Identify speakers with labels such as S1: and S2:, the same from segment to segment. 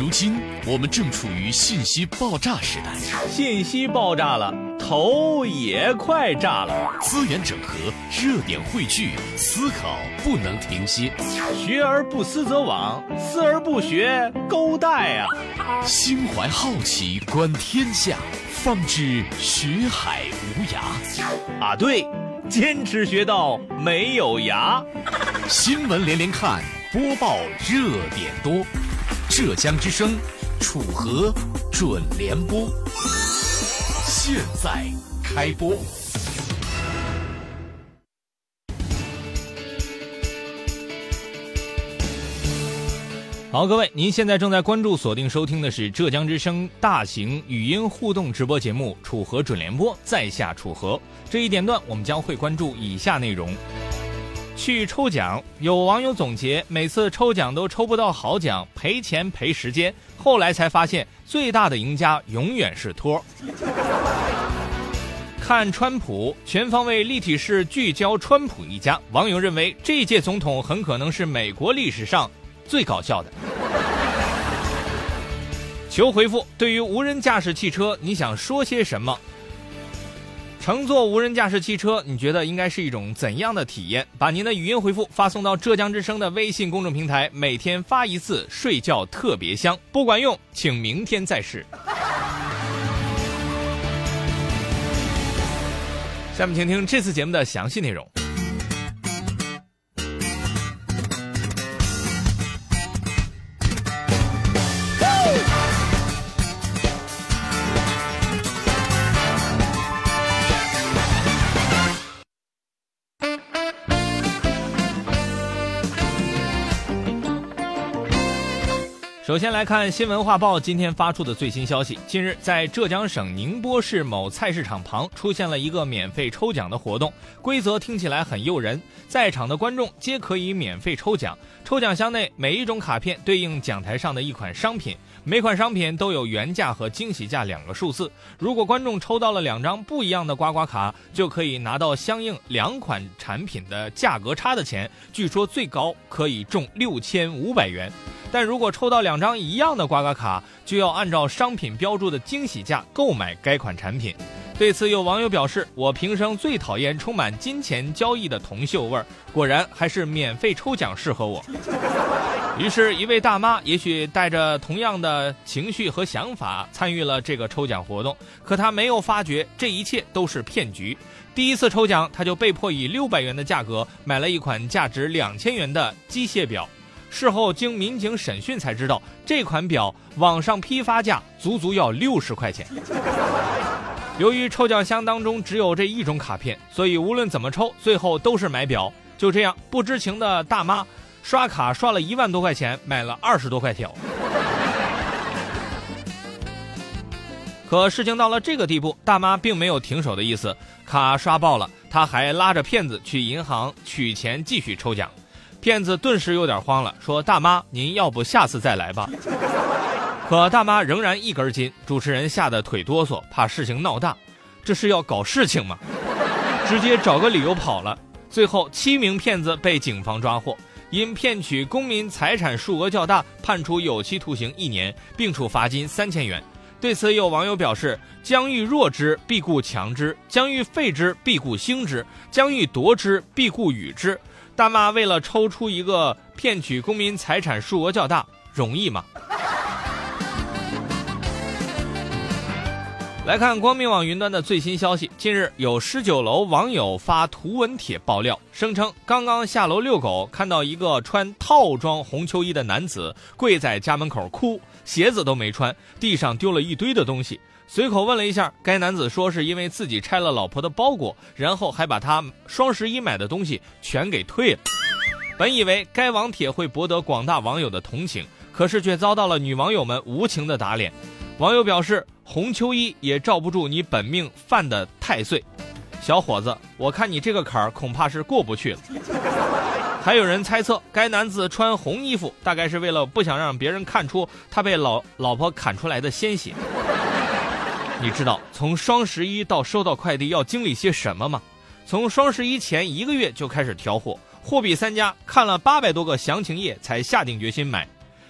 S1: 如今我们正处于信息爆炸时代，
S2: 信息爆炸了，头也快炸了。
S1: 资源整合，热点汇聚，思考不能停歇。
S2: 学而不思则罔，思而不学，勾带啊！
S1: 心怀好奇，观天下，方知学海无涯。
S2: 啊，对，坚持学到没有涯。
S1: 新闻连连看，播报热点多。浙江之声，楚河准联播，现在开播。
S2: 好，各位，您现在正在关注、锁定收听的是浙江之声大型语音互动直播节目《楚河准联播》，在下楚河。这一点段，我们将会关注以下内容：去抽奖，有网友总结，每次抽奖都抽不到好奖，赔钱赔时间。后来才发现，最大的赢家永远是托。看川普，全方位立体式聚焦川普一家。网友认为，这届总统很可能是美国历史上。最搞笑的，求回复。对于无人驾驶汽车，你想说些什么？乘坐无人驾驶汽车，你觉得应该是一种怎样的体验？把您的语音回复发送到浙江之声的微信公众平台，每天发一次，睡觉特别香。不管用，请明天再试。下面请听这次节目的详细内容。首先来看新闻画报今天发出的最新消息。近日，在浙江省宁波市某菜市场旁出现了一个免费抽奖的活动，规则听起来很诱人，在场的观众皆可以免费抽奖。抽奖箱内每一种卡片对应讲台上的一款商品，每款商品都有原价和惊喜价两个数字。如果观众抽到了两张不一样的刮刮卡，就可以拿到相应两款产品的价格差的钱，据说最高可以中六千五百元。但如果抽到两张一样的刮刮卡，就要按照商品标注的惊喜价购买该款产品。对此，有网友表示：“我平生最讨厌充满金钱交易的铜锈味儿，果然还是免费抽奖适合我。”于是，一位大妈也许带着同样的情绪和想法参与了这个抽奖活动，可她没有发觉这一切都是骗局。第一次抽奖，她就被迫以六百元的价格买了一款价值两千元的机械表。事后经民警审讯才知道，这款表网上批发价足足要六十块钱。由于抽奖箱当中只有这一种卡片，所以无论怎么抽，最后都是买表。就这样，不知情的大妈刷卡刷了一万多块钱，买了二十多块条。可事情到了这个地步，大妈并没有停手的意思，卡刷爆了，她还拉着骗子去银行取钱继续抽奖。骗子顿时有点慌了，说：“大妈，您要不下次再来吧？” 可大妈仍然一根筋，主持人吓得腿哆嗦，怕事情闹大，这是要搞事情吗？直接找个理由跑了。最后，七名骗子被警方抓获，因骗取公民财产数额较大，判处有期徒刑一年，并处罚金三千元。对此，有网友表示：“将欲弱之，必固强之；将欲废之，必固兴之；将欲夺之，必固与之。”大妈为了抽出一个骗取公民财产数额较大，容易吗？来看光明网云端的最新消息。近日，有十九楼网友发图文帖爆料，声称刚刚下楼遛狗，看到一个穿套装红秋衣的男子跪在家门口哭，鞋子都没穿，地上丢了一堆的东西。随口问了一下，该男子说是因为自己拆了老婆的包裹，然后还把他双十一买的东西全给退了。本以为该网帖会博得广大网友的同情，可是却遭到了女网友们无情的打脸。网友表示：“红秋衣也罩不住你本命犯的太岁，小伙子，我看你这个坎儿恐怕是过不去了。”还有人猜测，该男子穿红衣服，大概是为了不想让别人看出他被老老婆砍出来的鲜血。你知道从双十一到收到快递要经历些什么吗？从双十一前一个月就开始调货，货比三家，看了八百多个详情页才下定决心买。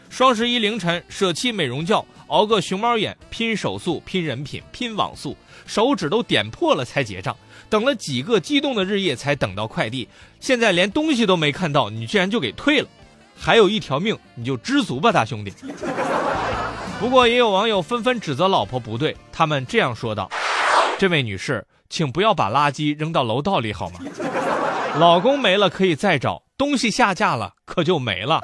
S2: 双十一凌晨舍弃美容觉，熬个熊猫眼，拼手速、拼人品、拼网速，手指都点破了才结账。等了几个激动的日夜才等到快递，现在连东西都没看到，你居然就给退了，还有一条命，你就知足吧，大兄弟。不过也有网友纷纷指责老婆不对，他们这样说道：“这位女士，请不要把垃圾扔到楼道里好吗？老公没了可以再找，东西下架了可就没了。”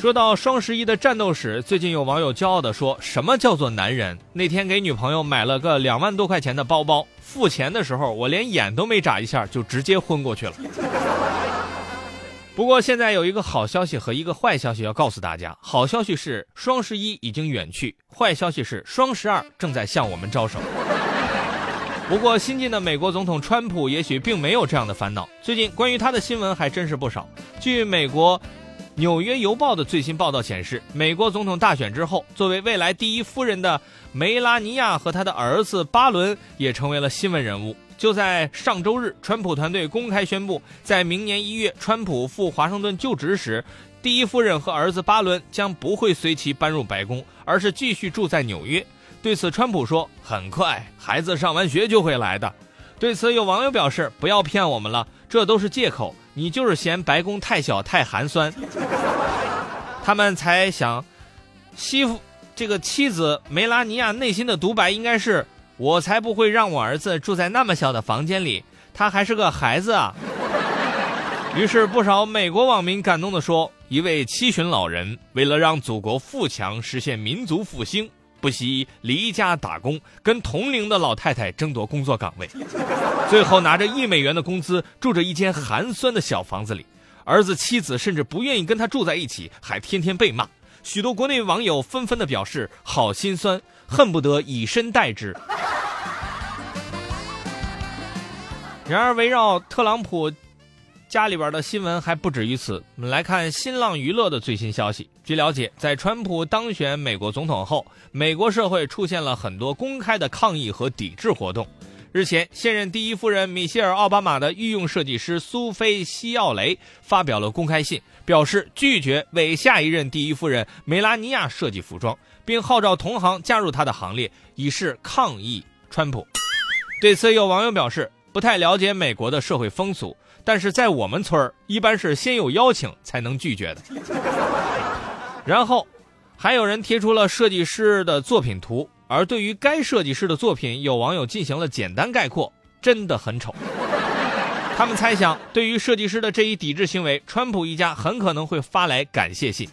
S2: 说到双十一的战斗史，最近有网友骄傲地说：“什么叫做男人？那天给女朋友买了个两万多块钱的包包，付钱的时候我连眼都没眨一下，就直接昏过去了。”不过现在有一个好消息和一个坏消息要告诉大家：好消息是双十一已经远去，坏消息是双十二正在向我们招手。不过新晋的美国总统川普也许并没有这样的烦恼，最近关于他的新闻还真是不少。据美国。《纽约邮报》的最新报道显示，美国总统大选之后，作为未来第一夫人的梅拉尼亚和他的儿子巴伦也成为了新闻人物。就在上周日，川普团队公开宣布，在明年一月川普赴华盛顿就职时，第一夫人和儿子巴伦将不会随其搬入白宫，而是继续住在纽约。对此，川普说：“很快，孩子上完学就会来的。”对此，有网友表示：“不要骗我们了，这都是借口。”你就是嫌白宫太小太寒酸，他们才想欺负这个妻子梅拉尼亚内心的独白应该是：我才不会让我儿子住在那么小的房间里，他还是个孩子啊。于是不少美国网民感动地说：一位七旬老人为了让祖国富强，实现民族复兴。不惜离家打工，跟同龄的老太太争夺工作岗位，最后拿着一美元的工资，住着一间寒酸的小房子里。儿子、妻子甚至不愿意跟他住在一起，还天天被骂。许多国内网友纷纷的表示：“好心酸，恨不得以身代之。”然而，围绕特朗普。家里边的新闻还不止于此。我们来看新浪娱乐的最新消息。据了解，在川普当选美国总统后，美国社会出现了很多公开的抗议和抵制活动。日前，现任第一夫人米歇尔·奥巴马的御用设计师苏菲·西奥雷发表了公开信，表示拒绝为下一任第一夫人梅拉尼亚设计服装，并号召同行加入他的行列，以示抗议川普。对此，有网友表示不太了解美国的社会风俗。但是在我们村儿，一般是先有邀请才能拒绝的。然后，还有人贴出了设计师的作品图，而对于该设计师的作品，有网友进行了简单概括，真的很丑。他们猜想，对于设计师的这一抵制行为，川普一家很可能会发来感谢信。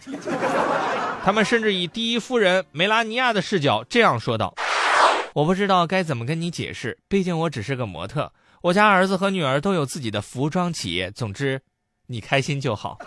S2: 他们甚至以第一夫人梅拉尼亚的视角这样说道：“我不知道该怎么跟你解释，毕竟我只是个模特。”我家儿子和女儿都有自己的服装企业。总之，你开心就好。